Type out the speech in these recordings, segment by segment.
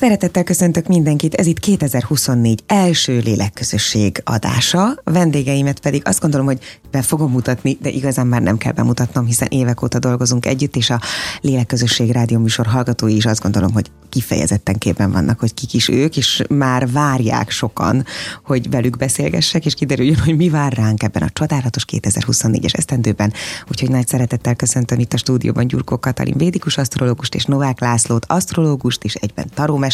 Szeretettel köszöntök mindenkit, ez itt 2024 első lélekközösség adása. Vendégeimet pedig azt gondolom, hogy be fogom mutatni, de igazán már nem kell bemutatnom, hiszen évek óta dolgozunk együtt, és a lélekközösség rádióműsor hallgatói is azt gondolom, hogy kifejezetten képen vannak, hogy kik is ők, és már várják sokan, hogy velük beszélgessek, és kiderüljön, hogy mi vár ránk ebben a csodálatos 2024-es esztendőben. Úgyhogy nagy szeretettel köszöntöm itt a stúdióban Gyurkó Katalin védikus asztrológust és Novák Lászlót, asztrológust és egyben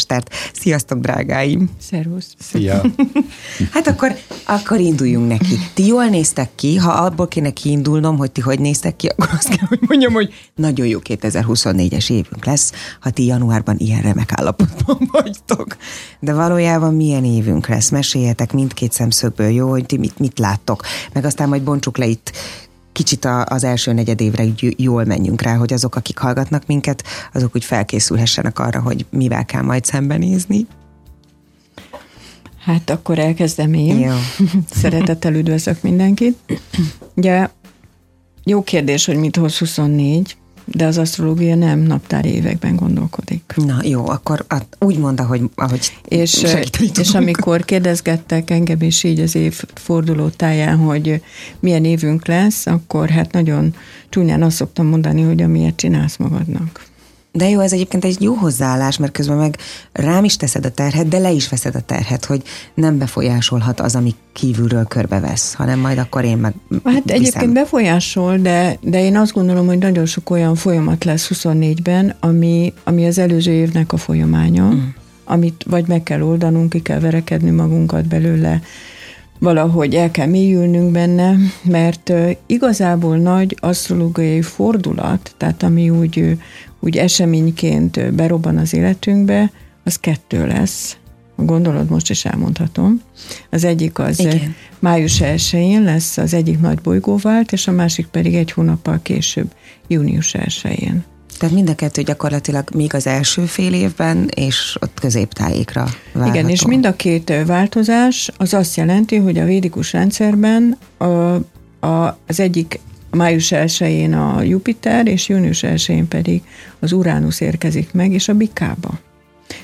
tarómestert. Sziasztok, drágáim! Szervusz! Szia! hát akkor, akkor induljunk neki. Ti jól néztek ki, ha abból kéne kiindulnom, hogy ti hogy néztek ki, akkor azt kell, hogy mondjam, hogy nagyon jó 2024-es évünk lesz, ha ti januárban ilyen remek állapotban vagytok. De valójában milyen évünk lesz? Meséljetek mindkét szemszögből, jó, hogy ti mit, mit láttok. Meg aztán majd bontsuk le itt kicsit a, az első negyed évre jól menjünk rá, hogy azok, akik hallgatnak minket, azok úgy felkészülhessenek arra, hogy mivel kell majd szembenézni. Hát akkor elkezdem én. Jó. Szeretettel üdvözlök mindenkit. Ugye jó kérdés, hogy mit hoz 24 de az asztrológia nem naptári években gondolkodik. Na jó, akkor úgy mondta, hogy ahogy és, és amikor kérdezgettek engem is így az év forduló táján, hogy milyen évünk lesz, akkor hát nagyon csúnyán azt szoktam mondani, hogy amilyet csinálsz magadnak. De jó, ez egyébként egy jó hozzáállás, mert közben meg rám is teszed a terhet, de le is veszed a terhet, hogy nem befolyásolhat az, ami kívülről körbevesz, hanem majd akkor én meg Hát viszem. egyébként befolyásol, de, de én azt gondolom, hogy nagyon sok olyan folyamat lesz 24-ben, ami, ami az előző évnek a folyamánya, mm. amit vagy meg kell oldanunk, ki kell verekedni magunkat belőle, valahogy el kell mélyülnünk benne, mert igazából nagy asztrológiai fordulat, tehát ami úgy úgy eseményként berobban az életünkbe, az kettő lesz. Gondolod, most is elmondhatom. Az egyik az Igen. május 1-én lesz az egyik nagy bolygóvált, és a másik pedig egy hónappal később, június 1-én. Tehát mind a kettő gyakorlatilag még az első fél évben, és ott középtájékra várható. Igen, és mind a két változás az azt jelenti, hogy a védikus rendszerben a, a, az egyik május 1-én a Jupiter, és június 1-én pedig az Uránusz érkezik meg, és a bikába.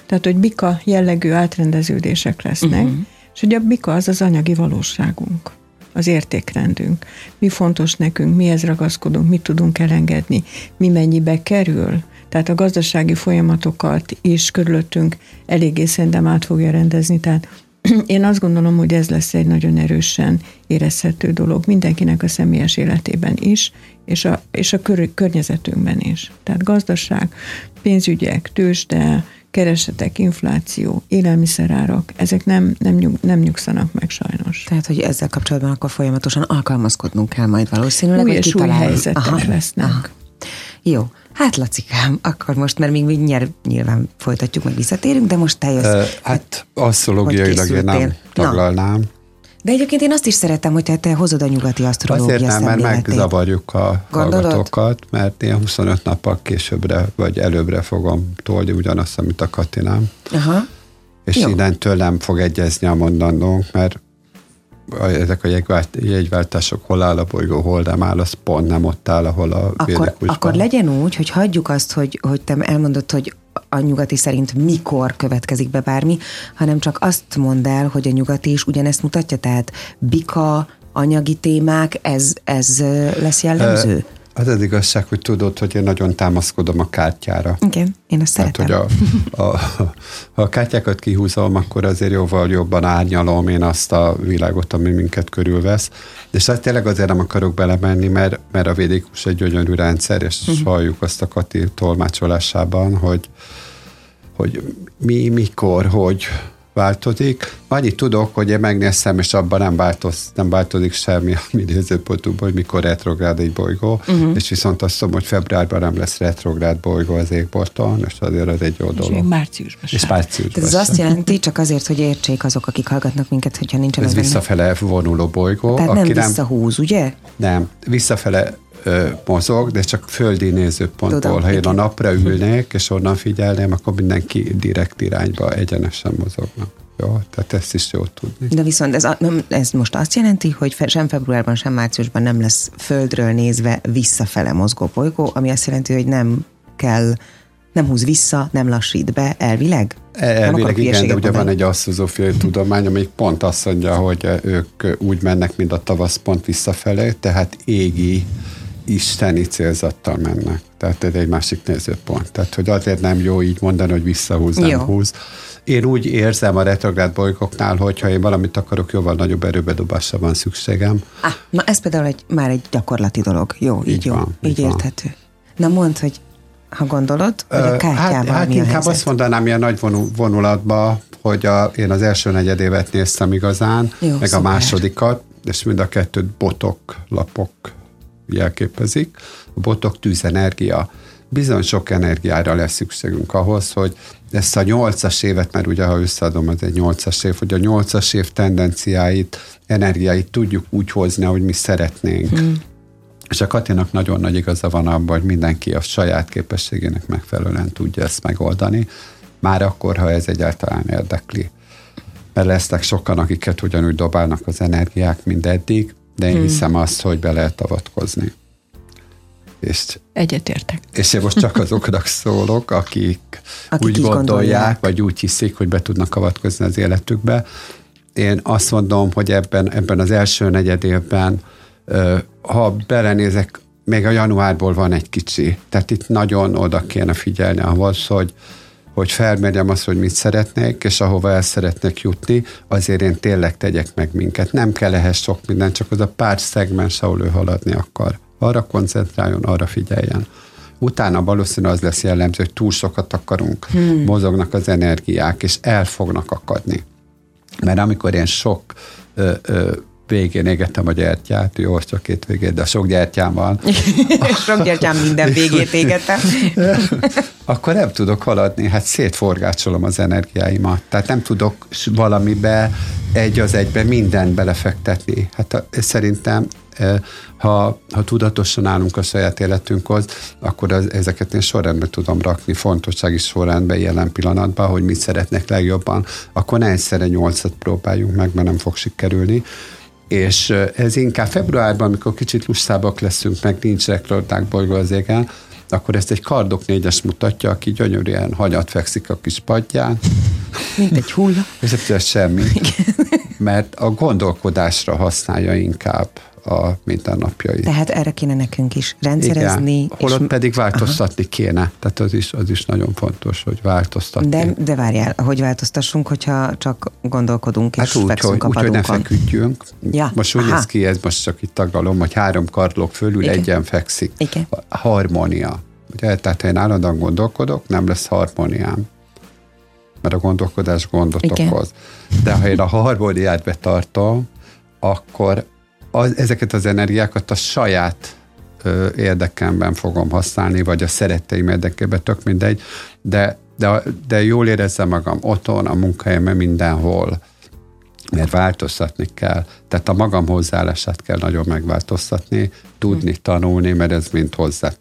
Tehát, hogy bika jellegű átrendeződések lesznek, uh-huh. és hogy a bika az az anyagi valóságunk, az értékrendünk. Mi fontos nekünk, mihez ragaszkodunk, mit tudunk elengedni, mi mennyibe kerül. Tehát a gazdasági folyamatokat is körülöttünk eléggé szerintem át fogja rendezni, tehát én azt gondolom, hogy ez lesz egy nagyon erősen érezhető dolog mindenkinek a személyes életében is, és a, és a kör, környezetünkben is. Tehát gazdaság, pénzügyek, tőzsde, keresetek, infláció, élelmiszerárak, ezek nem, nem, nyug, nem nyugszanak meg sajnos. Tehát, hogy ezzel kapcsolatban akkor folyamatosan alkalmazkodnunk kell majd valószínűleg. Új és új helyzetek aha, lesznek. Aha. Jó, hát Lacikám, akkor most, mert még nyer, nyilván folytatjuk, meg visszatérünk, de most te jössz. Hát asztrológiailag én nem taglalnám. Na. De egyébként én azt is szeretem, hogy te, te hozod a nyugati asztrológia Azért nem, mert megzavarjuk a Gondolod? hallgatókat, mert én 25 nappal későbbre vagy előbbre fogom tolni ugyanazt, amit a Katinám. Aha. És Jó. innentől nem fog egyezni a mondandónk, mert ezek a jegyvált, jegyváltások hol áll a bolygó, hol nem áll, az pont nem ott áll, ahol a akkor, akkor legyen úgy, hogy hagyjuk azt, hogy, hogy te elmondod, hogy a nyugati szerint mikor következik be bármi, hanem csak azt mondd el, hogy a nyugati is ugyanezt mutatja, tehát bika, anyagi témák, ez, ez lesz jellemző? Uh, az az igazság, hogy tudod, hogy én nagyon támaszkodom a kártyára. Igen, én azt Tehát, szeretem. hogy a, a, ha a kártyákat kihúzom, akkor azért jóval jobban árnyalom én azt a világot, ami minket körülvesz. És hát tényleg azért nem akarok belemenni, mert, mert a védikus egy gyönyörű rendszer, és uh-huh. halljuk azt a Kati tolmácsolásában, hogy, hogy mi, mikor, hogy, változik. Annyit tudok, hogy én megnéztem, és abban nem, változ, nem változik semmi a mi nézőpontunkban, hogy mikor retrográd egy bolygó, uh-huh. és viszont azt mondom, hogy februárban nem lesz retrográd bolygó az égbolton, és azért az egy jó és dolog. És márciusban És márciusban Ez azt jelenti, csak azért, hogy értsék azok, akik hallgatnak minket, hogyha nincsen Ez visszafele vonuló bolygó. Tehát aki nem visszahúz, ugye? Nem, visszafele mozog, de csak földi nézőpontból. Tudom, ha én igen. a napra ülnék, és onnan figyelném, akkor mindenki direkt irányba egyenesen mozognak. Jó, tehát ezt is jó tudni. De viszont ez, ez most azt jelenti, hogy sem februárban, sem márciusban nem lesz földről nézve visszafele mozgó bolygó, ami azt jelenti, hogy nem kell Nem húz vissza, nem lassít be, elvileg? Elvileg igen, de ugye van egy asztrozófiai tudomány, amelyik pont azt mondja, hogy ők úgy mennek, mint a tavasz pont visszafelé, tehát égi, isteni célzattal mennek. Tehát ez egy másik nézőpont. Tehát, hogy azért nem jó így mondani, hogy visszahúz, nem jó. húz. Én úgy érzem a retrográd bolygóknál, hogy ha én valamit akarok, jóval nagyobb erőbedobásra van szükségem. Ah, na ez például egy, már egy gyakorlati dolog. Jó, így, így jó, van, így, így érthető. Van. Na mondd, hogy ha gondolod, hogy a kártyával Hát, hát mi a inkább helyzet? azt mondanám ilyen nagy vonulatba, hogy a, én az első negyedévet néztem igazán, Jó, meg szuper. a másodikat, és mind a kettőt botok lapok jelképezik. A botok tűzenergia. Bizony sok energiára lesz szükségünk ahhoz, hogy ezt a nyolcas évet, mert ugye ha összeadom, ez egy nyolcas év, hogy a nyolcas év tendenciáit, energiáit tudjuk úgy hozni, ahogy mi szeretnénk. Hmm. És a Katinak nagyon nagy igaza van abban, hogy mindenki a saját képességének megfelelően tudja ezt megoldani, már akkor, ha ez egyáltalán érdekli. Mert lesznek sokan, akiket ugyanúgy dobálnak az energiák, mint eddig, de én hmm. hiszem azt, hogy be lehet avatkozni. És, Egyetértek. és én most csak azoknak szólok, akik, Akik úgy gondolják, gondolják. vagy úgy hiszik, hogy be tudnak avatkozni az életükbe. Én azt mondom, hogy ebben, ebben az első negyed évben, ha belenézek, még a januárból van egy kicsi, tehát itt nagyon oda kéne figyelni ahhoz, hogy, hogy felmérjem azt, hogy mit szeretnék, és ahova el szeretnék jutni, azért én tényleg tegyek meg minket. Nem kell ehhez sok minden, csak az a pár szegmens, ahol ő haladni akar. Arra koncentráljon, arra figyeljen. Utána valószínűleg az lesz jellemző, hogy túl sokat akarunk, hmm. mozognak az energiák, és el fognak akadni. Mert amikor én sok ö, ö, végén égettem a gyertyát, jó, az csak két végét, de sok gyertyám van, Sok gyertyám minden végét égettem. akkor nem tudok haladni, hát szétforgácsolom az energiáimat. Tehát nem tudok valamibe egy az egybe mindent belefektetni. Hát a, szerintem, ha, ha tudatosan állunk a saját életünkhoz, akkor az, ezeket én sorrendbe tudom rakni, fontossági sorrendbe jelen pillanatban, hogy mit szeretnék legjobban, akkor ne egyszerre nyolcat próbáljunk meg, mert nem fog sikerülni. És ez inkább februárban, amikor kicsit lustábbak leszünk, meg nincs rekordák bolygó az égen, akkor ezt egy kardok négyes mutatja, aki gyönyörűen hanyat fekszik a kis padján, Mint egy hulla. és tesz semmi. Mert a gondolkodásra használja inkább a mindennapjait. Tehát erre kéne nekünk is rendszerezni. Igen. Holott pedig változtatni kéne. Tehát az is, az is nagyon fontos, hogy változtatni. de, de várjál, hogy változtassunk, hogyha csak gondolkodunk és Hát úgy, hogy, fekszünk a úgy, hogy ne feküdjünk. Ja, Most úgy aha. néz ki, ez most csak itt tagalom, hogy három kardlók fölül Igen. egyen fekszik. Igen. Harmónia. Ugye? Tehát ha én állandóan gondolkodok, nem lesz harmóniám. Mert a gondolkodás gondot Igen. okoz. De ha én a harmóniát betartom, akkor az, ezeket az energiákat a saját ö, érdekemben fogom használni, vagy a szeretteim érdekében, tök mindegy, de, de, de jól érezzem magam otthon, a munkahelyemen, mindenhol mert változtatni kell. Tehát a magam hozzáállását kell nagyon megváltoztatni, tudni, tanulni, mert ez mind hozzá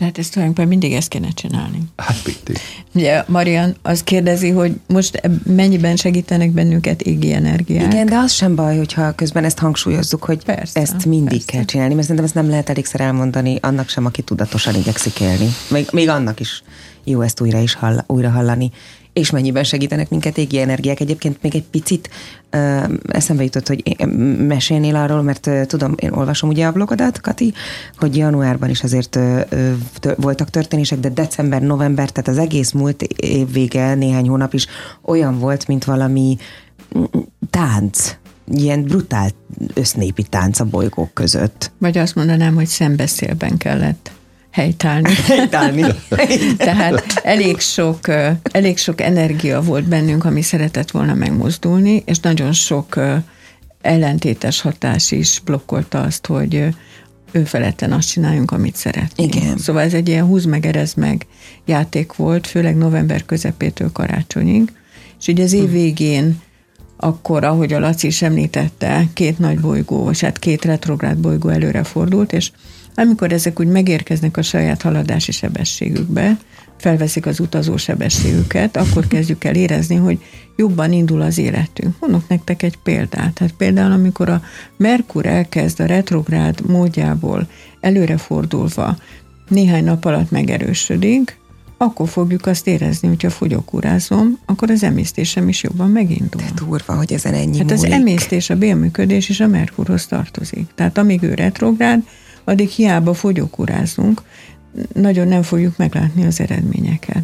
tartozik. De hát ezt tulajdonképpen mindig ezt kéne csinálni. Hát mindig. Ugye Marian azt kérdezi, hogy most mennyiben segítenek bennünket égi energiák. Igen, de az sem baj, hogyha közben ezt hangsúlyozzuk, hogy Persze, ezt mindig persze. kell csinálni, mert szerintem ezt nem lehet elégszer elmondani annak sem, aki tudatosan igyekszik élni. Még, még annak is jó ezt újra is hall, újra hallani. És mennyiben segítenek minket égi energiák. Egyébként még egy picit ö, eszembe jutott, hogy mesélnél arról, mert ö, tudom, én olvasom ugye a blogodat, Kati, hogy januárban is azért ö, ö, tö- voltak történések, de december, november, tehát az egész múlt év vége, néhány hónap is olyan volt, mint valami tánc, ilyen brutál össznépi tánc a bolygók között. Vagy azt mondanám, hogy szembeszélben kellett helytállni. Helytállni. Tehát elég sok, elég sok energia volt bennünk, ami szeretett volna megmozdulni, és nagyon sok ellentétes hatás is blokkolta azt, hogy ő feletten azt csináljunk, amit szeretnénk. Igen. Szóval ez egy ilyen húz meg, erez meg játék volt, főleg november közepétől karácsonyig, és így az év végén akkor, ahogy a Laci is említette, két nagy bolygó, vagy hát két retrográd bolygó előre fordult, és amikor ezek úgy megérkeznek a saját haladási sebességükbe, felveszik az utazó sebességüket, akkor kezdjük el érezni, hogy jobban indul az életünk. Mondok nektek egy példát. Tehát például, amikor a Merkur elkezd a retrográd módjából előrefordulva néhány nap alatt megerősödik, akkor fogjuk azt érezni, hogyha fogyókúrázom, akkor az emésztésem is jobban megindul. De durva, hogy ezen ennyi Hát az múlik. emésztés, a bélműködés is a Merkurhoz tartozik. Tehát amíg ő retrográd, addig hiába fogyókúrázunk, nagyon nem fogjuk meglátni az eredményeket.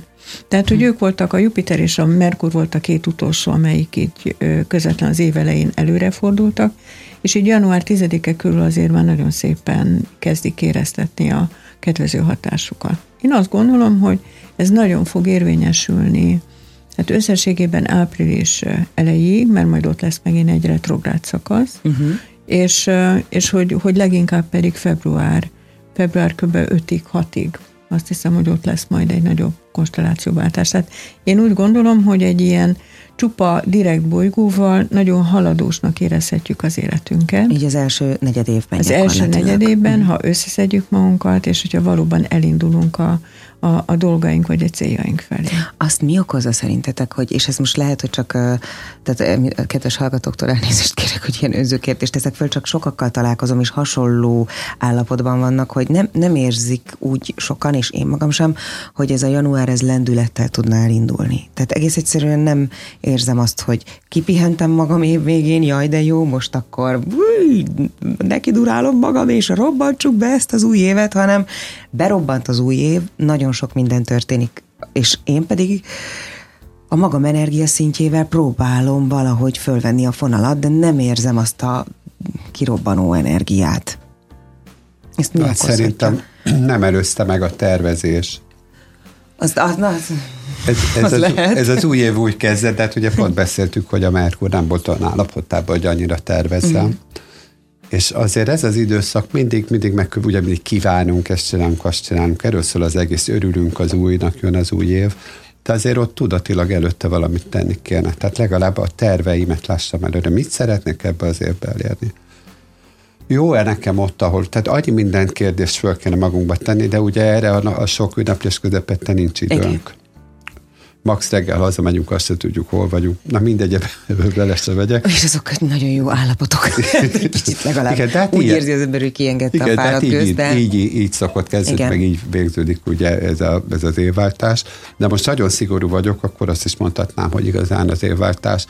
Tehát, hogy ők voltak, a Jupiter és a Merkur volt a két utolsó, amelyik így közvetlen az év elején előre fordultak, és így január 10-e körül azért már nagyon szépen kezdik éreztetni a kedvező hatásukat. Én azt gondolom, hogy ez nagyon fog érvényesülni, hát összességében április elejéig, mert majd ott lesz megint egy retrográd szakasz, uh-huh. És, és hogy, hogy leginkább pedig február, február kb. 5-ig, 6-ig azt hiszem, hogy ott lesz majd egy nagyobb konstellációváltás. Tehát én úgy gondolom, hogy egy ilyen csupa direkt bolygóval nagyon haladósnak érezhetjük az életünket. Így az első negyed évben Az első gyakorlatilag. negyedében, ha összeszedjük magunkat, és hogyha valóban elindulunk a, a, a dolgaink vagy a céljaink felé. Azt mi okozza szerintetek, hogy, és ez most lehet, hogy csak, tehát kedves hallgatóktól elnézést kérek, hogy ilyen önző kérdést teszek föl, csak sokakkal találkozom, és hasonló állapotban vannak, hogy nem, nem érzik úgy sokan, és én magam sem, hogy ez a január ez lendülettel tudna elindulni. Tehát egész egyszerűen nem érzem azt, hogy kipihentem magam év végén, jaj, de jó, most akkor új, neki durálom magam, és robbantsuk be ezt az új évet, hanem berobbant az új év, nagyon sok minden történik, és én pedig a magam energia szintjével próbálom valahogy fölvenni a fonalat, de nem érzem azt a kirobbanó energiát. Ezt mi Hát szerintem nem előzte meg a tervezés. Az, az, az, Ez, ez, Az az, lehet. ez az új év úgy kezdett, ugye pont beszéltük, hogy a Merkur nem volt olyan állapotában, hogy annyira tervezzem. Mm. És azért ez az időszak mindig, mindig meg, ugye mindig kívánunk, ezt csinálunk, azt csinálunk, erről szól az egész, örülünk az újnak, jön az új év, de azért ott tudatilag előtte valamit tenni kéne. Tehát legalább a terveimet lássam előre. Mit szeretnék ebbe az évbe elérni? Jó-e nekem ott, ahol, tehát annyi minden kérdést föl kéne magunkba tenni, de ugye erre a, a sok ünneplés közepette nincs időnk. Igen. Max reggel hazamegyünk, azt se tudjuk, hol vagyunk. Na mindegy, ebbe bele se vegyek. és azok nagyon jó állapotok. Kicsit legalább Igen, de hát úgy ilyen- érzi az ember, hogy kiengedte Igen, a hát fáradt így, közt, így, de így, így, így szokott kezdődni, Igen. meg így végződik ugye ez, a, ez az évváltás. De most nagyon szigorú vagyok, akkor azt is mondhatnám, hogy igazán az évváltás,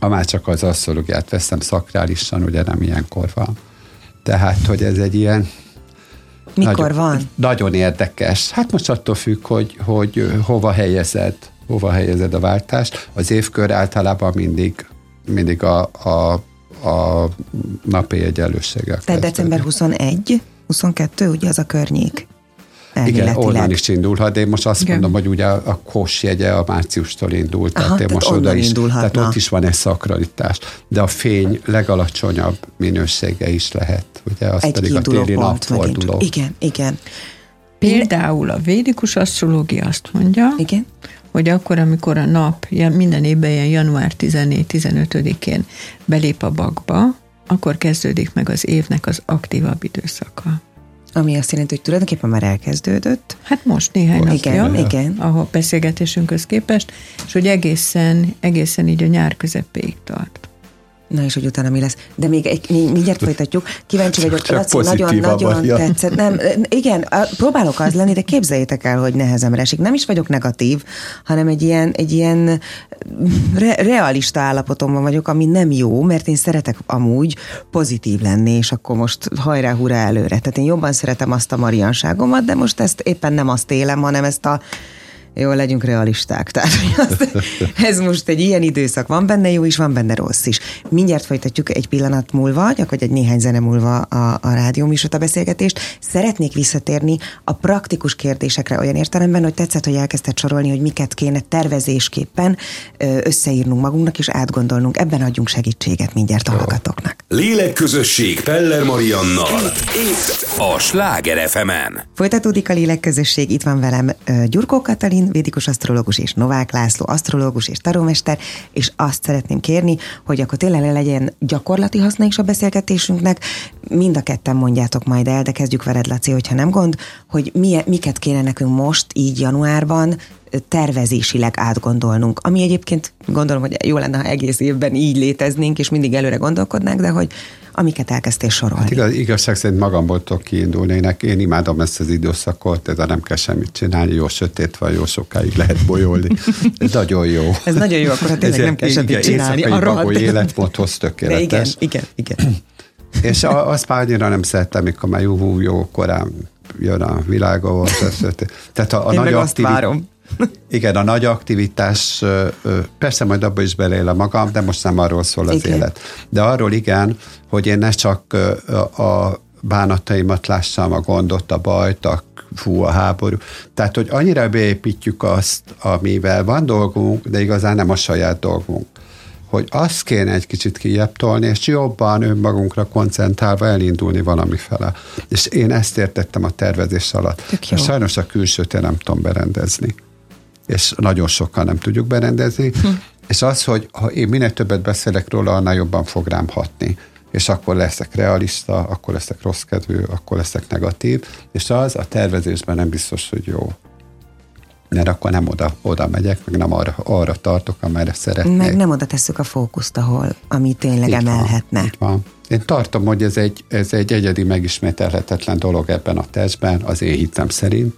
ha már csak az asszológiát veszem szakrálisan, ugye nem ilyenkor van. Tehát, hogy ez egy ilyen mikor nagyon, van? Nagyon érdekes. Hát most attól függ, hogy, hogy hova helyezed, hova helyezed a váltást. Az évkör általában mindig, mindig a, a, a napi egyenlőséggel Tehát december 21, 22, ugye az a környék? Igen, onnan is indulhat, de én most azt Igen. mondom, hogy ugye a kos jegye a márciustól indult, Aha, tehát én tehát most oda is, indulhatna. tehát ott is van egy szakralitás, de a fény legalacsonyabb minősége is lehet, ugye az Egy pedig a téli napforduló. Igen, igen. Például a védikus asztrológia azt mondja, Igen. hogy akkor, amikor a nap minden évben ilyen január 14-15-én belép a bakba, akkor kezdődik meg az évnek az aktívabb időszaka. Ami azt jelenti, hogy tulajdonképpen már elkezdődött. Hát most néhány Igen, napja, igen. a beszélgetésünkhöz képest, és hogy egészen, egészen így a nyár közepéig tart. Na és hogy utána mi lesz. De még egy, mi- mindjárt folytatjuk. Kíváncsi Csak- vagyok. Laci, nagyon-nagyon tetszett. Nem, igen, próbálok az lenni, de képzeljétek el, hogy nehezemre esik. Nem is vagyok negatív, hanem egy ilyen, egy ilyen re- realista állapotomban vagyok, ami nem jó, mert én szeretek amúgy pozitív lenni, és akkor most hajrá, hurrá előre. Tehát én jobban szeretem azt a marianságomat, de most ezt éppen nem azt élem, hanem ezt a jó, legyünk realisták. Tehát hogy az, ez most egy ilyen időszak. Van benne jó is, van benne rossz is. Mindjárt folytatjuk egy pillanat múlva, gyakorlatilag egy néhány zene múlva a, a rádió műsort, a beszélgetést. Szeretnék visszatérni a praktikus kérdésekre olyan értelemben, hogy tetszett, hogy elkezdted sorolni, hogy miket kéne tervezésképpen összeírnunk magunknak és átgondolnunk. Ebben adjunk segítséget mindjárt a hallgatóknak. Lélekközösség Peller Mariannal. Itt a Sláger fm Folytatódik a lélekközösség, itt van velem Gyurkó Katalin, védikus asztrológus és Novák László, asztrológus és tarómester, és azt szeretném kérni, hogy akkor tényleg legyen gyakorlati haszna is a beszélgetésünknek. Mind a ketten mondjátok majd el, de kezdjük veled, Laci, hogyha nem gond, hogy milyen, miket kéne nekünk most, így januárban tervezésileg átgondolnunk, ami egyébként gondolom, hogy jó lenne, ha egész évben így léteznénk, és mindig előre gondolkodnánk, de hogy amiket elkezdtél sorolni. Hát igaz, igazság szerint magamból tudok kiindulni. Én, én imádom ezt az időszakot, ez nem kell semmit csinálni, jó sötét van, jó sokáig lehet bolyolni. Ez nagyon jó. Ez nagyon jó, akkor tényleg nem kell semmit csinálni. A rohadt életmódhoz tökéletes. De igen, igen, igen. És a, azt már annyira nem szerettem, mikor már jó, jó korán jön a világos. Tehát a, a Én nagy aktivi... Igen, a nagy aktivitás, persze majd abba is beleél magam, de most nem arról szól az igen. élet. De arról igen, hogy én ne csak a bánataimat lássam, a gondot, a bajt, a fú, a háború. Tehát, hogy annyira beépítjük azt, amivel van dolgunk, de igazán nem a saját dolgunk hogy azt kéne egy kicsit kijebb tolni, és jobban önmagunkra koncentrálva elindulni valami fele. És én ezt értettem a tervezés alatt. Sajnos a külsőt én nem tudom berendezni. És nagyon sokan nem tudjuk berendezni. Hm. És az, hogy ha én minél többet beszélek róla, annál jobban fog rám hatni és akkor leszek realista, akkor leszek rosszkedvű, akkor leszek negatív, és az a tervezésben nem biztos, hogy jó mert akkor nem oda, oda megyek, meg nem arra, arra tartok, amerre szeretnék. Meg nem oda tesszük a fókuszt, ahol, ami tényleg itt emelhetne. Van, itt van. Én tartom, hogy ez egy, ez egy egyedi megismételhetetlen dolog ebben a testben, az én hitem szerint,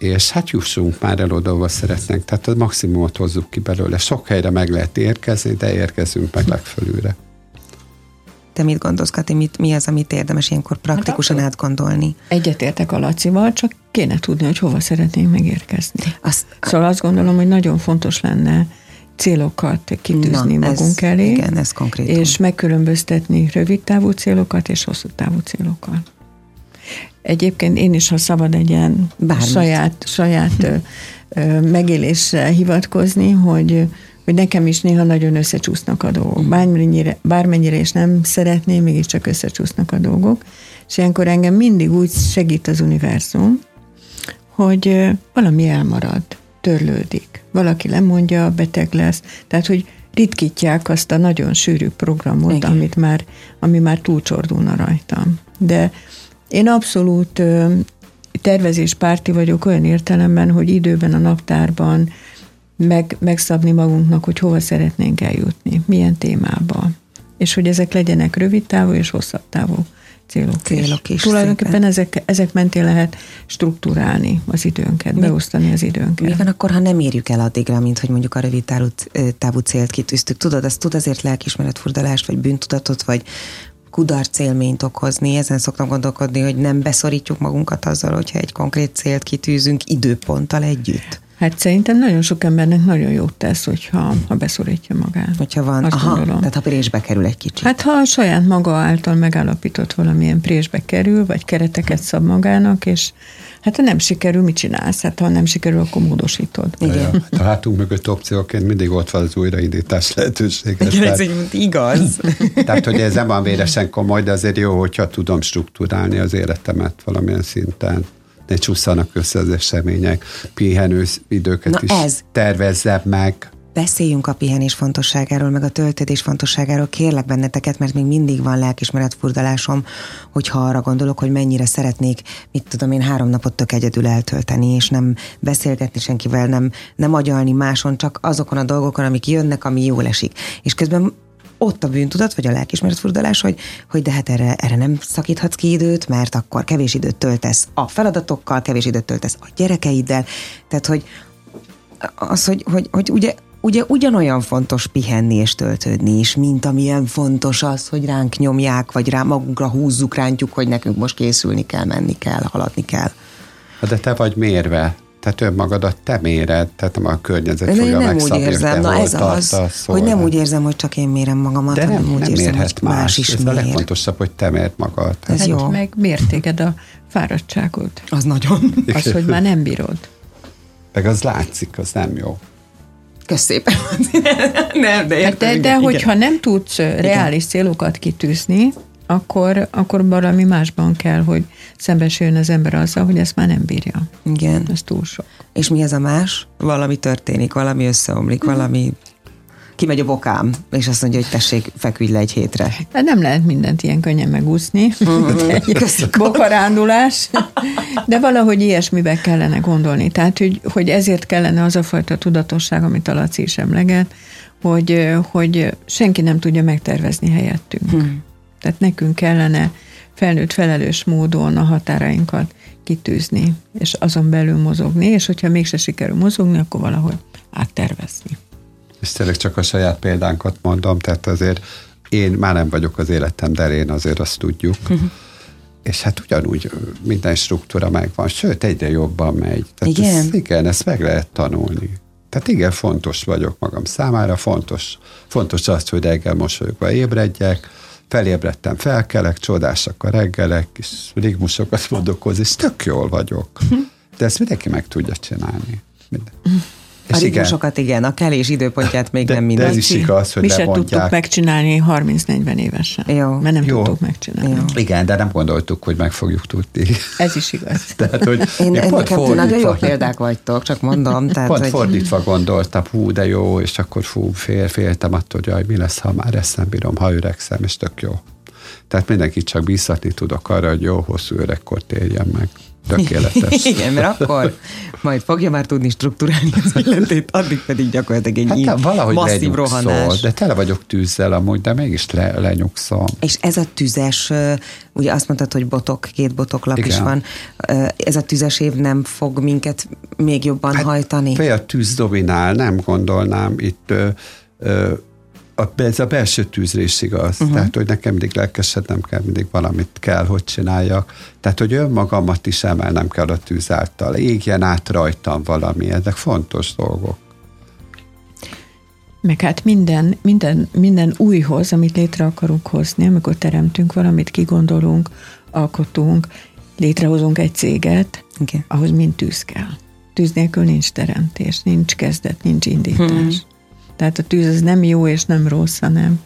és hát jussunk már el oda, ahol szeretnénk. Tehát a maximumot hozzuk ki belőle. Sok helyre meg lehet érkezni, de érkezünk meg legfölülre. Te mit gondolsz, Kati, mit, mi az, amit érdemes ilyenkor praktikusan hát átgondolni? Egyetértek a Lacival, csak kéne tudni, hogy hova szeretnénk megérkezni. Azt, szóval azt gondolom, hogy nagyon fontos lenne célokat kitűzni Na, magunk ez, elé, igen, ez konkrét. és megkülönböztetni rövid távú célokat és hosszú távú célokat. Egyébként én is, ha szabad egy ilyen Bármit. saját, saját ö, ö, megélésre hivatkozni, hogy hogy nekem is néha nagyon összecsúsznak a dolgok. Bármennyire, bármennyire is nem szeretném, mégiscsak összecsúsznak a dolgok. És ilyenkor engem mindig úgy segít az univerzum, hogy valami elmarad, törlődik. Valaki lemondja, beteg lesz. Tehát, hogy ritkítják azt a nagyon sűrű programot, Igen. amit már, ami már túlcsordulna rajtam. De én abszolút tervezéspárti vagyok olyan értelemben, hogy időben a naptárban meg, megszabni magunknak, hogy hova szeretnénk eljutni, milyen témába. És hogy ezek legyenek rövid távú és hosszabb távú célok, célok is. is Tulajdonképpen ezek, ezek mentén lehet struktúrálni az időnket, mi, beosztani az időnket. Mi van akkor, ha nem érjük el addigra, mint hogy mondjuk a rövid távú, távú célt kitűztük? Tudod, az tud azért lelkismeretfurdalást, vagy bűntudatot, vagy kudarc élményt okozni. Ezen szoktam gondolkodni, hogy nem beszorítjuk magunkat azzal, hogyha egy konkrét célt kitűzünk időponttal együtt. Hát szerintem nagyon sok embernek nagyon jót tesz, hogyha ha beszorítja magát. Hogyha van, Azt aha, gondolom. tehát ha présbe kerül egy kicsit. Hát ha a saját maga által megállapított valamilyen présbe kerül, vagy kereteket szab magának, és hát ha nem sikerül, mit csinálsz? Hát ha nem sikerül, akkor módosítod. Igen. Ja, hát a hátunk mögött opcióként mindig ott van az újraindítás lehetősége. Igen, ez egy igaz. tehát, hogy ez nem van véresen komoly, de azért jó, hogyha tudom struktúrálni az életemet valamilyen szinten ne csúszanak össze az események, pihenő időket Na is ez. tervezzem meg. Beszéljünk a pihenés fontosságáról, meg a töltődés fontosságáról. Kérlek benneteket, mert még mindig van lelkismeret furdalásom, hogyha arra gondolok, hogy mennyire szeretnék, mit tudom én, három napot tök egyedül eltölteni, és nem beszélgetni senkivel, nem, nem agyalni máson, csak azokon a dolgokon, amik jönnek, ami jól esik. És közben ott a bűntudat, vagy a lelkismeretfurdalás, hogy, hogy de hát erre, erre nem szakíthatsz ki időt, mert akkor kevés időt töltesz a feladatokkal, kevés időt töltesz a gyerekeiddel. Tehát, hogy az, hogy, hogy, hogy ugye ugye ugyanolyan fontos pihenni és töltődni is, mint amilyen fontos az, hogy ránk nyomják, vagy rá magunkra húzzuk, rántjuk, hogy nekünk most készülni kell, menni kell, haladni kell. De te vagy mérve tehát önmagadat te méred, tehát nem a környezet De fogja nem úgy érzem, na ez az, szóval hogy nem úgy érzem, hogy csak én mérem magamat, De nem, hanem úgy nem érzem, hogy más, más is ez mér. a legfontosabb, hogy te mérd magad. Ez hát jó. Meg mértéged a fáradtságot. Az nagyon. Az, hogy már nem bírod. Meg az látszik, az nem jó. Kösz szépen. nem, de, hát de, de hogyha nem tudsz reális célokat kitűzni, akkor, akkor valami másban kell, hogy szembesüljön az ember azzal, hogy ezt már nem bírja. Igen. Ez túl sok. És mi ez a más? Valami történik, valami összeomlik, hmm. valami kimegy a bokám, és azt mondja, hogy tessék, feküdj le egy hétre. Hát nem lehet mindent ilyen könnyen megúszni. egy bokarándulás. De valahogy ilyesmibe kellene gondolni. Tehát, hogy, hogy ezért kellene az a fajta tudatosság, amit a Laci is emleget, hogy, hogy senki nem tudja megtervezni helyettünk. Hmm. Tehát nekünk kellene felnőtt felelős módon a határainkat kitűzni, és azon belül mozogni, és hogyha mégse sikerül mozogni, akkor valahogy áttervezni. És tényleg csak a saját példánkat mondom, tehát azért én már nem vagyok az életem derén, azért azt tudjuk. Uh-huh. És hát ugyanúgy minden struktúra megvan, sőt, egyre jobban megy. Tehát igen? Ez, igen, ezt meg lehet tanulni. Tehát igen, fontos vagyok magam számára, fontos, fontos az, hogy reggel mosolyogva ébredjek, felébredtem, felkelek, csodásak a reggelek, és rigmusokat mondok hozzá, és tök jól vagyok. De ezt mindenki meg tudja csinálni. Minden. A ritmusokat igen. igen, a kelés időpontját még de, nem minden. De ez is igaz, hogy Mi sem tudtuk megcsinálni 30-40 évesen. Jó. Mert nem Jó. tudtuk megcsinálni. Jó. Igen, de nem gondoltuk, hogy meg fogjuk tudni. Ez is igaz. tehát, hogy én, én pont nekem nagyon jó példák vagytok, csak mondom. Tehát, pont hogy... fordítva gondoltam, hú, de jó, és akkor fú, fél, féltem attól, hogy mi lesz, ha már ezt nem bírom, ha öregszem, és tök jó. Tehát mindenkit csak bízhatni tudok arra, hogy jó, hosszú öregkor térjen meg. Tökéletes. Igen, mert akkor majd fogja már tudni strukturálni az életét, addig pedig gyakorlatilag egy hát, valahogy masszív rohanás. De tele vagyok tűzzel amúgy, de mégis le, lenyugszom. És ez a tüzes, ugye azt mondtad, hogy botok, két botoklap Igen. is van, ez a tüzes év nem fog minket még jobban hát, hajtani? Fél a tűz dominál, nem gondolnám itt ö, ö, a, ez a belső tűzre is igaz. Uh-huh. Tehát, hogy nekem mindig lelkesednem kell, mindig valamit kell, hogy csináljak. Tehát, hogy önmagamat is emelnem kell a tűz által. Égjen át rajtam valami. Ezek fontos dolgok. Meg hát minden, minden, minden újhoz, amit létre akarunk hozni, amikor teremtünk valamit, kigondolunk, alkotunk, létrehozunk egy céget, okay. ahhoz mind tűz kell. Tűz nélkül nincs teremtés, nincs kezdet, nincs indítás. Hmm. Tehát a tűz az nem jó és nem rossz, hanem,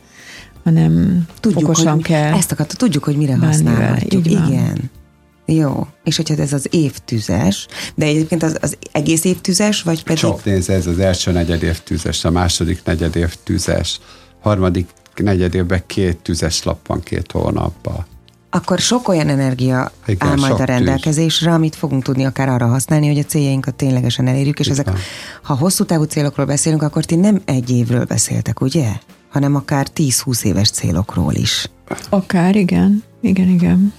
hanem tudjuk, fokosan hogy, kell. Ezt akarta, tudjuk, hogy mire használhatjuk. Igen. Jó. És hogyha ez az évtüzes, de egyébként az, az egész évtüzes, vagy pedig... Csak nézd, ez az első negyed év tüzes, a második negyed év tüzes, harmadik negyed évben két tüzes lap van két hónapban akkor sok olyan energia Igen, áll majd a rendelkezésre, tűz. amit fogunk tudni akár arra használni, hogy a céljainkat ténylegesen elérjük, és Itt ezek, van. ha hosszú távú célokról beszélünk, akkor ti nem egy évről beszéltek, ugye? Hanem akár 10-20 éves célokról is. Akár, igen. Igen, igen.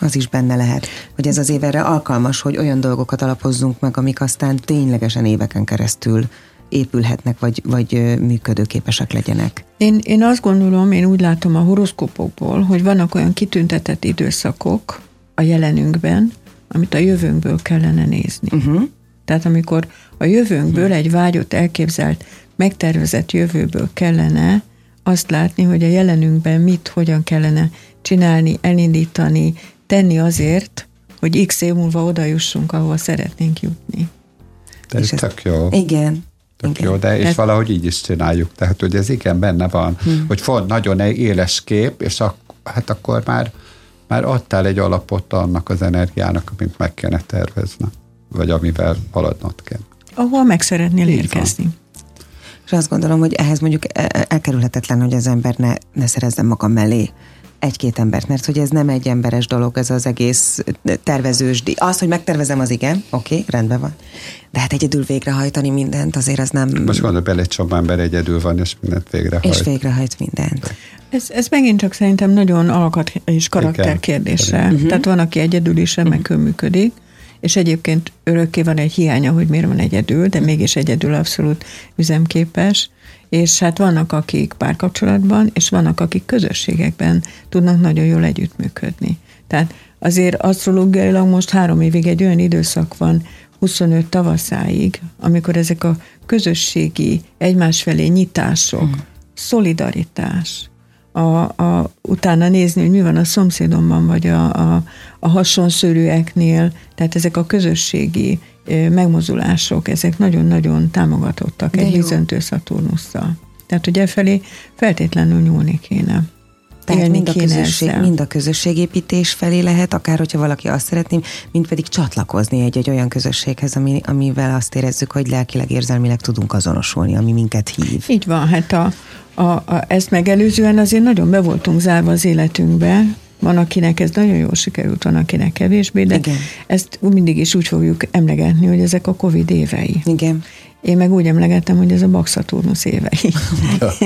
Az is benne lehet, hogy ez az év erre alkalmas, hogy olyan dolgokat alapozzunk meg, amik aztán ténylegesen éveken keresztül épülhetnek, vagy, vagy működőképesek legyenek? Én, én azt gondolom, én úgy látom a horoszkópokból, hogy vannak olyan kitüntetett időszakok a jelenünkben, amit a jövőnkből kellene nézni. Uh-huh. Tehát amikor a jövőnkből egy vágyott, elképzelt, megtervezett jövőből kellene azt látni, hogy a jelenünkben mit, hogyan kellene csinálni, elindítani, tenni azért, hogy x év múlva oda jussunk, ahol szeretnénk jutni. De ez tök jó. Igen. Tök igen. jó, de és valahogy így is csináljuk. Tehát, hogy ez igen benne van, hmm. hogy font nagyon éles kép, és ak- hát akkor már, már adtál egy alapot annak az energiának, amit meg kellene tervezni, vagy amivel haladnod kell. Ahol meg szeretnél így érkezni. Van. És azt gondolom, hogy ehhez mondjuk e- e- elkerülhetetlen, hogy az ember ne, ne szerezzen maga mellé egy-két embert, mert hogy ez nem egy emberes dolog, ez az egész tervezős. Az, hogy megtervezem, az igen, oké, okay, rendben van. De hát egyedül végrehajtani mindent, azért az nem... Most gondolj bele, egy csomó ember egyedül van, és mindent végrehajt. És végrehajt mindent. Ez, ez megint csak szerintem nagyon alkat és karakter kérdése. Uh-huh. Tehát van, aki egyedül is remekül uh-huh. működik, és egyébként örökké van egy hiánya, hogy miért van egyedül, de mégis egyedül abszolút üzemképes, és hát vannak, akik párkapcsolatban, és vannak, akik közösségekben tudnak nagyon jól együttműködni. Tehát azért asztrológiailag most három évig egy olyan időszak van, 25 tavaszáig, amikor ezek a közösségi egymás felé nyitások, hmm. szolidaritás, a, a, utána nézni, hogy mi van a szomszédomban, vagy a, a, a hasonszörűeknél, tehát ezek a közösségi megmozulások, ezek nagyon-nagyon támogatottak De egy bizöntő Szaturnusszal. Tehát, hogy e felé feltétlenül nyúlni kéne. Tehát élni mind a, közösség, ezzel. mind a közösségépítés felé lehet, akár hogyha valaki azt szeretné, mind pedig csatlakozni egy, egy olyan közösséghez, ami, amivel azt érezzük, hogy lelkileg, érzelmileg tudunk azonosulni, ami minket hív. Így van, hát a, a, a, ezt megelőzően azért nagyon be voltunk zárva az életünkbe, van, akinek ez nagyon jól sikerült, van, akinek kevésbé, de Igen. ezt mindig is úgy fogjuk emlegetni, hogy ezek a Covid évei. Igen. Én meg úgy emlegettem, hogy ez a Baxaturnusz évei.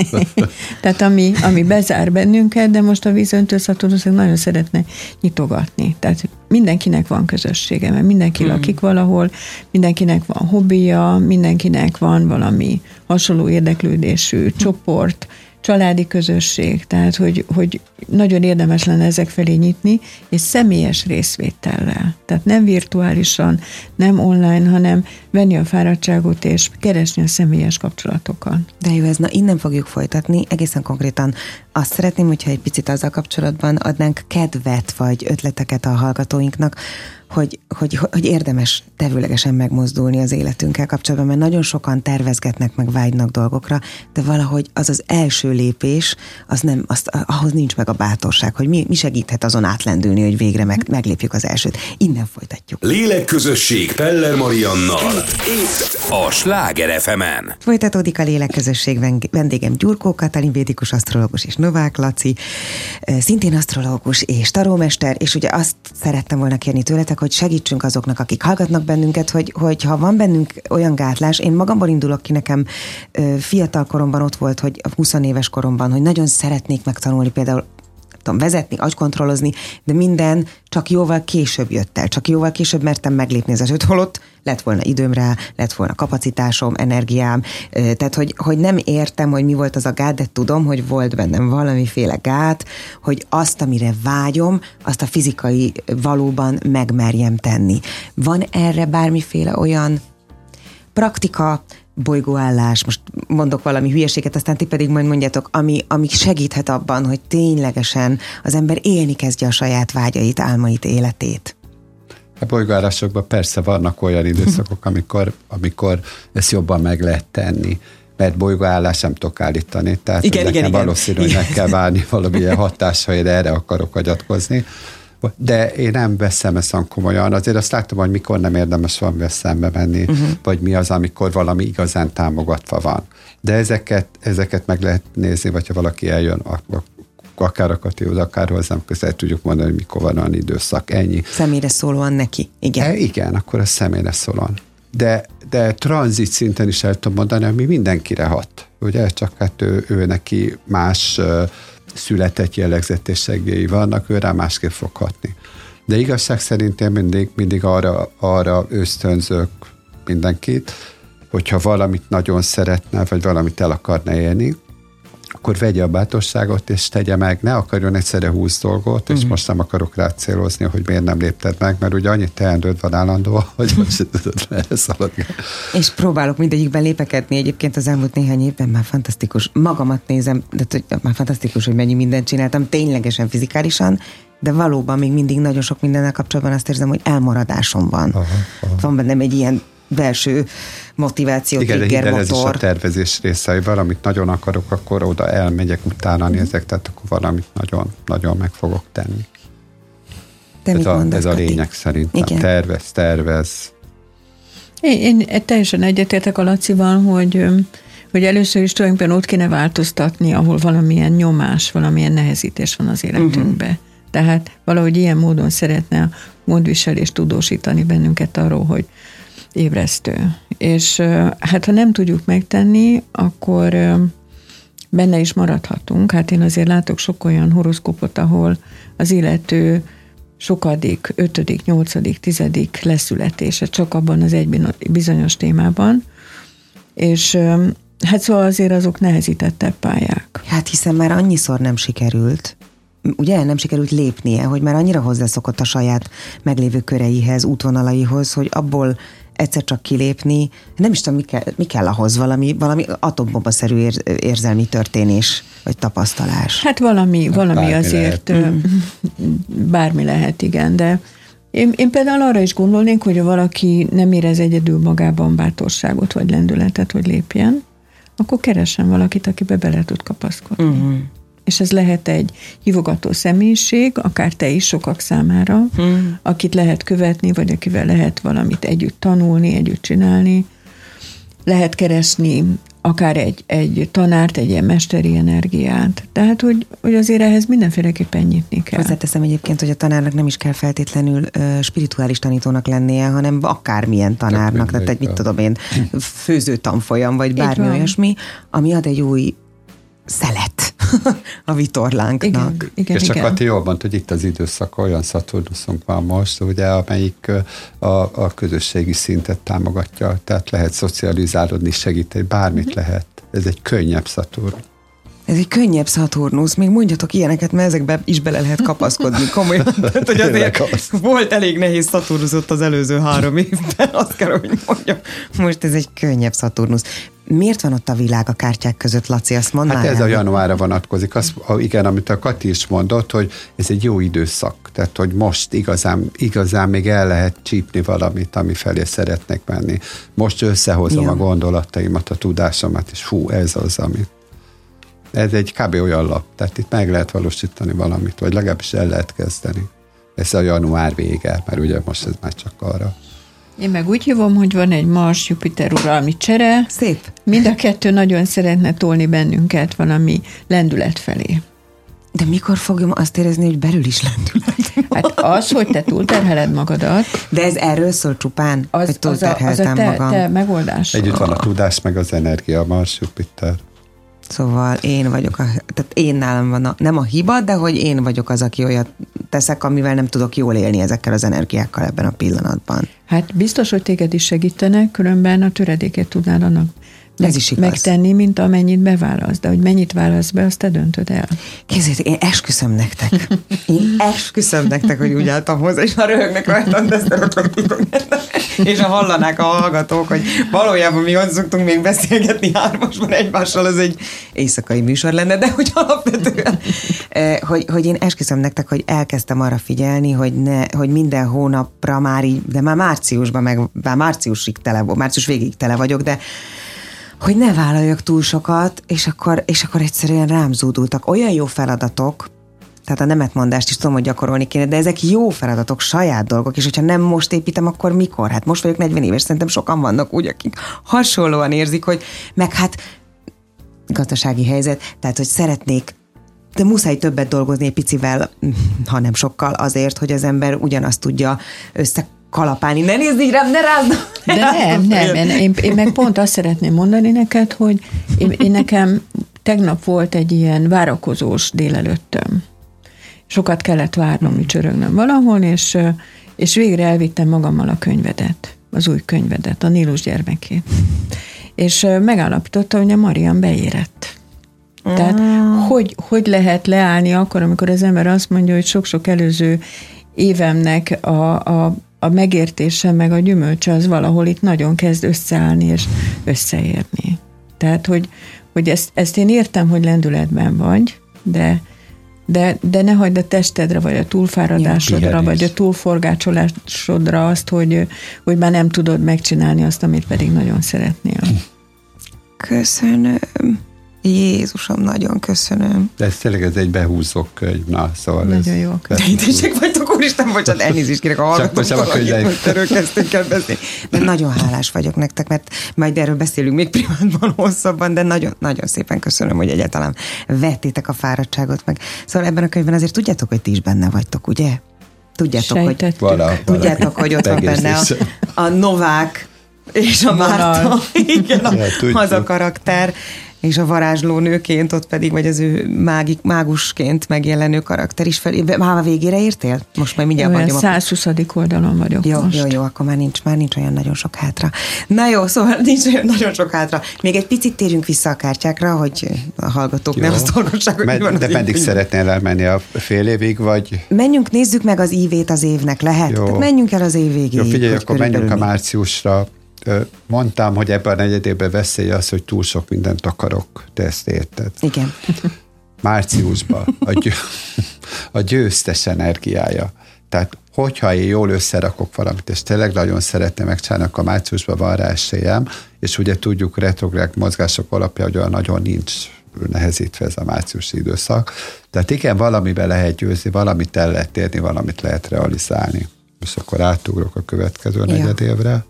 Tehát ami, ami bezár bennünket, de most a vízöntő Szaturnusz nagyon szeretne nyitogatni. Tehát mindenkinek van közössége, mert mindenki hmm. lakik valahol, mindenkinek van hobbija, mindenkinek van valami hasonló érdeklődésű hmm. csoport, családi közösség, tehát hogy, hogy nagyon érdemes lenne ezek felé nyitni, és személyes részvétellel. Tehát nem virtuálisan, nem online, hanem venni a fáradtságot és keresni a személyes kapcsolatokat. De jó, ez na innen fogjuk folytatni. Egészen konkrétan azt szeretném, hogyha egy picit azzal kapcsolatban adnánk kedvet vagy ötleteket a hallgatóinknak, hogy, hogy, hogy érdemes tevőlegesen megmozdulni az életünkkel kapcsolatban, mert nagyon sokan tervezgetnek, meg vágynak dolgokra, de valahogy az az első lépés, az nem, azt, ahhoz nincs meg a bátorság, hogy mi, mi segíthet azon átlendülni, hogy végre meg, meglépjük az elsőt. Innen folytatjuk. Lélekközösség Peller Mariannal. Itt a Sláger fm -en. Folytatódik a lélekközösség vendégem Gyurkó Katalin, védikus asztrológus és Novák Laci, szintén asztrológus és tarómester, és ugye azt szerettem volna kérni tőletek, hogy segítsünk azoknak, akik hallgatnak bennünket, hogy, hogy ha van bennünk olyan gátlás, én magamból indulok ki nekem fiatal koromban ott volt, hogy 20 éves koromban, hogy nagyon szeretnék megtanulni például tudom, vezetni, agykontrollozni, de minden csak jóval később jött el, csak jóval később mertem meglépni az esőt, holott lett volna időm rá, lett volna kapacitásom, energiám, tehát hogy, hogy nem értem, hogy mi volt az a gát, de tudom, hogy volt bennem valamiféle gát, hogy azt, amire vágyom, azt a fizikai valóban megmerjem tenni. Van erre bármiféle olyan praktika, bolygóállás, most mondok valami hülyeséget, aztán ti pedig majd mondjátok, ami, ami segíthet abban, hogy ténylegesen az ember élni kezdje a saját vágyait, álmait, életét. A bolygóállásokban persze vannak olyan időszakok, amikor, amikor ezt jobban meg lehet tenni mert bolygóállás nem tudok állítani. Tehát igen, nekem igen, valószínű, hogy meg kell várni valamilyen hatásra, hogy erre akarok agyatkozni. De én nem veszem ezt komolyan. Azért azt látom, hogy mikor nem érdemes valamivel szembe menni, uh-huh. vagy mi az, amikor valami igazán támogatva van. De ezeket, ezeket meg lehet nézni, vagy ha valaki eljön, akár a Katihoz, akár hozzám közel tudjuk mondani, hogy mikor van olyan időszak, ennyi. Személyre szólóan neki, igen. E, igen, akkor a személyre szólóan. De, de tranzit szinten is el tudom mondani, ami mindenkire hat. Ugye, csak hát ő, ő neki más született jellegzetességei vannak, ő rá másképp fog hatni. De igazság szerint én mindig, mindig arra, arra ösztönzök mindenkit, hogyha valamit nagyon szeretne, vagy valamit el akarna élni, akkor vegye a bátorságot, és tegye meg, ne akarjon egyszerre húsz dolgot, és mm. most nem akarok rá célozni, hogy miért nem lépted meg, mert ugye annyi teendőd van állandó, hogy most szaladni. És próbálok mindegyikben lépekedni, egyébként az elmúlt néhány évben már fantasztikus, magamat nézem, de hogy már fantasztikus, hogy mennyi mindent csináltam, ténylegesen fizikálisan, de valóban még mindig nagyon sok mindennel kapcsolatban azt érzem, hogy elmaradásom van. Aha, aha. Van bennem egy ilyen belső motiváció, Igen, trigger, de motor. ez is a tervezés része, hogy valamit nagyon akarok, akkor oda elmegyek, utána mm. nézek, tehát akkor valamit nagyon, nagyon meg fogok tenni. Te ez, a, mondasz, ez a lényeg szerintem. Igen. Tervez, tervez. Én, én teljesen egyetértek a Lacival, hogy hogy először is tulajdonképpen ott kéne változtatni, ahol valamilyen nyomás, valamilyen nehezítés van az életünkbe. Uh-huh. Tehát valahogy ilyen módon szeretne a módviselés tudósítani bennünket arról, hogy ébresztő. És hát ha nem tudjuk megtenni, akkor benne is maradhatunk. Hát én azért látok sok olyan horoszkópot, ahol az illető sokadik, ötödik, nyolcadik, tizedik leszületése csak abban az egy bizonyos témában, és hát szóval azért azok nehezítettebb pályák. Hát hiszen már annyiszor nem sikerült, ugye nem sikerült lépnie, hogy már annyira hozzászokott a saját meglévő köreihez, útvonalaihoz, hogy abból egyszer csak kilépni, nem is tudom, mi kell, mi kell ahhoz, valami, valami atombombaszerű ér, érzelmi történés, vagy tapasztalás. Hát valami, hát valami bármi azért, lehet. bármi lehet, igen, de én, én például arra is gondolnék, hogy ha valaki nem érez egyedül magában bátorságot, vagy lendületet, hogy lépjen, akkor keressen valakit, akibe bele tud kapaszkodni. Uh-huh. És ez lehet egy hívogató személyiség, akár te is sokak számára, hmm. akit lehet követni, vagy akivel lehet valamit együtt tanulni, együtt csinálni. Lehet keresni akár egy, egy tanárt, egy ilyen mesteri energiát. Tehát, hogy, hogy azért ehhez mindenféleképpen nyitni kell. Hozzáteszem egyébként, hogy a tanárnak nem is kell feltétlenül uh, spirituális tanítónak lennie, hanem akármilyen tanárnak, tehát egy, mit tudom én, főző tanfolyam, vagy bármi olyasmi, ami ad egy új szelet a vitorlánknak. Igen, igen, és igen. csak Kati jól mondta, hogy itt az időszak olyan Szaturnuszunk van most, ugye, amelyik a, a közösségi szintet támogatja, tehát lehet szocializálódni, segíteni, bármit uh-huh. lehet. Ez egy könnyebb Szaturn. Ez egy könnyebb Szaturnusz, még mondjatok ilyeneket, mert ezekbe is bele lehet kapaszkodni komolyan. Tehát, hogy azért volt elég nehéz Szaturnusz ott az előző három évben, azt kell, hogy mondjam. Most ez egy könnyebb Szaturnusz. Miért van ott a világ a kártyák között, Laci, azt mondd Hát ez el. a januárra vonatkozik. Az, igen, amit a Kati is mondott, hogy ez egy jó időszak. Tehát, hogy most igazán, igazán még el lehet csípni valamit, ami felé szeretnék menni. Most összehozom ja. a gondolataimat, a tudásomat, és hú, ez az, amit ez egy kb. olyan lap, tehát itt meg lehet valósítani valamit, vagy legalábbis el lehet kezdeni. Ez a január vége, mert ugye most ez már csak arra. Én meg úgy hívom, hogy van egy Mars-Jupiter uralmi csere. Szép. Mind a kettő nagyon szeretne tolni bennünket valami lendület felé. De mikor fogjam azt érezni, hogy belül is lendület? Hát az, hogy te túlterheled magadat. De ez erről szól csupán, az, hogy az a, az a te, magam. te megoldás. Együtt van a tudás, meg az energia, Mars-Jupiter. Szóval én vagyok, a, tehát én nálam van a, nem a hiba, de hogy én vagyok az, aki olyat teszek, amivel nem tudok jól élni ezekkel az energiákkal ebben a pillanatban. Hát biztos, hogy téged is segítenek, különben a töredéket tudnál annak meg, Ez is igaz. megtenni, mint amennyit beválasz. De hogy mennyit válasz be, azt te döntöd el. Kézzétek, én esküszöm nektek. Én esküszöm nektek, hogy úgy álltam hozzá, és már röhögnek rajtam, de És a hallanák a hallgatók, hogy valójában mi ott szoktunk még beszélgetni hármasban egymással, az egy éjszakai műsor lenne, de hogy alapvetően, eh, hogy, hogy én esküszöm nektek, hogy elkezdtem arra figyelni, hogy, ne, hogy minden hónapra már így, de már márciusban, meg már márciusig tele, március végig tele vagyok, de hogy ne vállaljak túl sokat, és akkor, és akkor egyszerűen rám zúdultak olyan jó feladatok, tehát a nemetmondást is tudom, hogy gyakorolni kéne, de ezek jó feladatok, saját dolgok, és hogyha nem most építem, akkor mikor? Hát most vagyok 40 éves, szerintem sokan vannak úgy, akik hasonlóan érzik, hogy meg hát gazdasági helyzet, tehát hogy szeretnék de muszáj többet dolgozni egy picivel, ha nem sokkal azért, hogy az ember ugyanazt tudja össze kalapálni. Ne nézd így rám, ne rázd! De nem, nem, én, én, én meg pont azt szeretném mondani neked, hogy én, én nekem tegnap volt egy ilyen várakozós délelőttöm. Sokat kellett várnom, hogy csörögnöm valahol, és, és végre elvittem magammal a könyvedet, az új könyvedet, a Nílus gyermekét. És megállapította, hogy a Marian beérett. Tehát ah. hogy, hogy lehet leállni akkor, amikor az ember azt mondja, hogy sok-sok előző évemnek a, a a megértése meg a gyümölcse az valahol itt nagyon kezd összeállni és összeérni. Tehát, hogy, hogy ezt, ezt én értem, hogy lendületben vagy, de, de, de ne hagyd a testedre, vagy a túlfáradásodra, vagy a túlforgácsolásodra azt, hogy, hogy már nem tudod megcsinálni azt, amit pedig nagyon szeretnél. Köszönöm. Jézusom, nagyon köszönöm. De ez tényleg ez egy behúzó könyv, na, szóval Nagyon ez, jó. Köszönöm. vagytok, úristen, bocsánat, elnézést kérek a hallgatóktól, erről kezdtünk el beszélni. De nagyon hálás vagyok nektek, mert majd erről beszélünk még privátban hosszabban, de nagyon, nagyon szépen köszönöm, hogy egyáltalán vettétek a fáradtságot meg. Szóval ebben a könyvben azért tudjátok, hogy ti is benne vagytok, ugye? Tudjátok, hogy, vala, tudjátok, hogy ott van benne a, a Novák és a Márta. Igen, a, az a karakter és a varázslónőként ott pedig, vagy az ő mágik, mágusként megjelenő karakter is fel. Már a végére értél? Most majd mindjárt mondjam. 120. oldalon vagyok jó, most. Jó, jó, akkor már nincs, már nincs olyan nagyon sok hátra. Na jó, szóval nincs olyan nagyon sok hátra. Még egy picit térjünk vissza a kártyákra, hogy a hallgatók jó. ne azt hallgassák, hogy Men, van De meddig szeretnél elmenni a fél évig, vagy? Menjünk, nézzük meg az ívét az évnek, lehet? Jó. Tehát menjünk el az év végéig. Jó, figyelj, akkor menjünk a márciusra mondtam, hogy ebben a negyedében veszély az, hogy túl sok mindent akarok. Te ezt érted? Igen. Márciusban a, győ, a győztes energiája. Tehát, hogyha én jól összerakok valamit, és tényleg nagyon szeretném megcsinálni, akkor márciusban van rá esélyem, és ugye tudjuk retrográd mozgások alapja, hogy olyan nagyon nincs nehezítve ez a márciusi időszak. Tehát igen, valamiben lehet győzni, valamit el lehet érni, valamit lehet realizálni. És akkor átugrok a következő ja. negyed évre.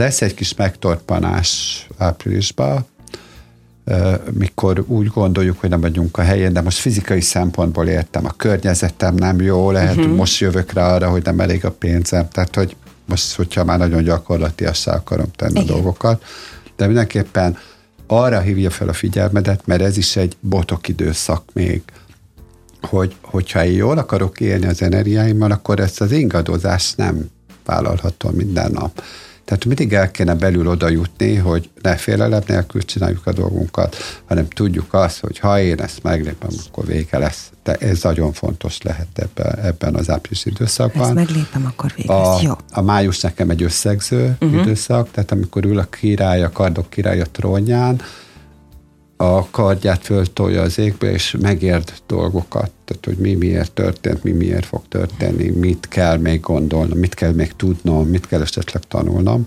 Lesz egy kis megtorpanás áprilisban, mikor úgy gondoljuk, hogy nem vagyunk a helyén, de most fizikai szempontból értem, a környezetem nem jó, lehet, uh-huh. hogy most jövök rá arra, hogy nem elég a pénzem, tehát hogy most, hogyha már nagyon gyakorlatiassá akarom tenni Igen. a dolgokat, de mindenképpen arra hívja fel a figyelmedet, mert ez is egy botok időszak még, hogy, hogyha én jól akarok élni az energiáimmal, akkor ezt az ingadozást nem vállalhatom minden nap. Tehát mindig el kéne belül oda jutni, hogy ne félelem nélkül csináljuk a dolgunkat, hanem tudjuk azt, hogy ha én ezt meglépem, akkor vége lesz. De ez nagyon fontos lehet ebben, ebben az április időszakban. Ezt meglépem, akkor vége a, Jó. A május nekem egy összegző uh-huh. időszak, tehát amikor ül a király, a kardok király a trónján, a kardját föltolja az égbe, és megérd dolgokat, tehát hogy mi miért történt, mi miért fog történni, mit kell még gondolnom, mit kell még tudnom, mit kell esetleg tanulnom.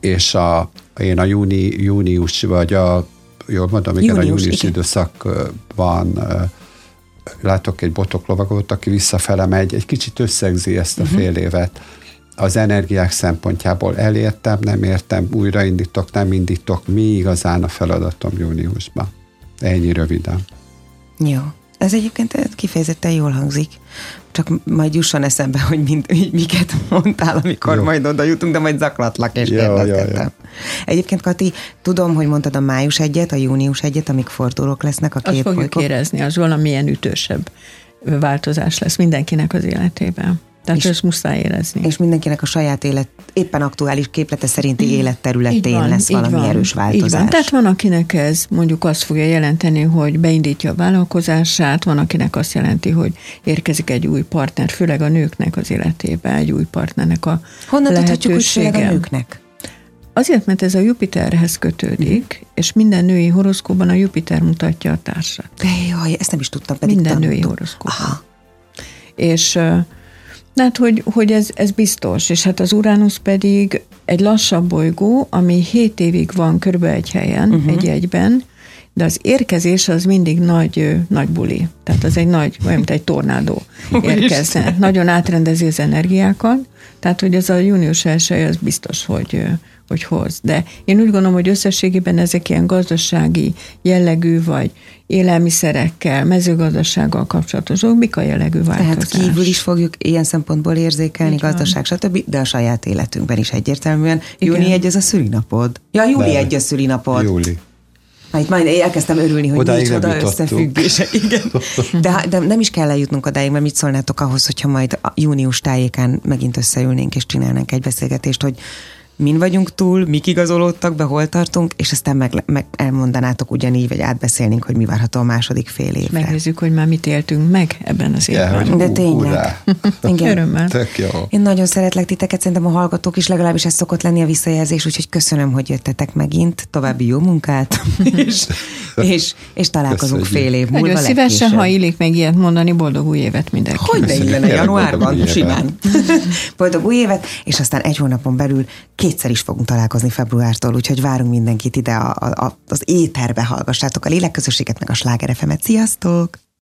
És a, én a júni, június, vagy a, jól mondom, igen, június, a június igen. időszakban látok egy botoklovagot, aki visszafele megy, egy kicsit összegzi ezt a uh-huh. fél évet, az energiák szempontjából elértem, nem értem, újraindítok, nem indítok, mi igazán a feladatom júniusban. Ennyi röviden. Jó. Ez egyébként kifejezetten jól hangzik. Csak majd jusson eszembe, hogy mind, miket mondtál, amikor jó. majd oda jutunk, de majd zaklatlak és kérdezgettem. Egyébként, Kati, tudom, hogy mondtad a május egyet, a június egyet, amik fordulók lesznek a Azt két fogjuk bolygó. érezni, az valamilyen ütősebb változás lesz mindenkinek az életében. Tehát és, ezt muszáj érezni. És mindenkinek a saját élet, éppen aktuális képlete szerinti mm. életterületén van, lesz valami van, erős változás. Így van. Tehát van, akinek ez mondjuk azt fogja jelenteni, hogy beindítja a vállalkozását, van, akinek azt jelenti, hogy érkezik egy új partner, főleg a nőknek az életébe, egy új partnernek a Honnan tudhatjuk, hogy főleg a nőknek? Azért, mert ez a Jupiterhez kötődik, mm. és minden női horoszkóban a Jupiter mutatja a társat. De jaj, ezt nem is tudtam, pedig Minden női horoszkóban. És Hát, hogy, hogy ez, ez biztos, és hát az Uranus pedig egy lassabb bolygó, ami 7 évig van körülbelül egy helyen, uh-huh. egy egyben, de az érkezés az mindig nagy, nagy buli. Tehát az egy nagy, olyan, mint egy tornádó érkezne. Nagyon átrendezi az energiákat, tehát hogy ez a június első, az biztos, hogy, hogy hoz. De én úgy gondolom, hogy összességében ezek ilyen gazdasági jellegű, vagy élelmiszerekkel, mezőgazdasággal kapcsolatos mik a jellegű változás. Tehát kívül is fogjuk ilyen szempontból érzékelni, Így gazdaság, van. stb., de a saját életünkben is egyértelműen. Igen. Júni egy ez a szülinapod. Ja, júli egy a szülinapod. Júli. Hát majd elkezdtem örülni, hogy odáig nincs oda összefüggése. Igen. De, de nem is kell eljutnunk odáig, mert mit szólnátok ahhoz, hogyha majd június tájékán megint összeülnénk és csinálnánk egy beszélgetést, hogy min vagyunk túl, mik igazolódtak be, hol tartunk, és aztán meg, meg elmondanátok ugyanígy, vagy átbeszélnénk, hogy mi várható a második fél évre. Megnézzük, hogy már mit éltünk meg ebben az évben. Ja, De tényleg. Igen. Örömmel. Tök jó. Én nagyon szeretlek titeket, szerintem a hallgatók is legalábbis ez szokott lenni a visszajelzés, úgyhogy köszönöm, hogy jöttetek megint. További jó munkát, és, és, és találkozunk Köszönjük. fél év múlva. Nagyon szívesen, ha illik meg ilyet mondani, boldog új évet mindenki. Hogy de illene januárban, simán. boldog új évet, és aztán egy hónapon belül két kétszer is fogunk találkozni februártól, úgyhogy várunk mindenkit ide a, a, az éterbe, hallgassátok a lélekközösséget, meg a slágerefemet. Sziasztok!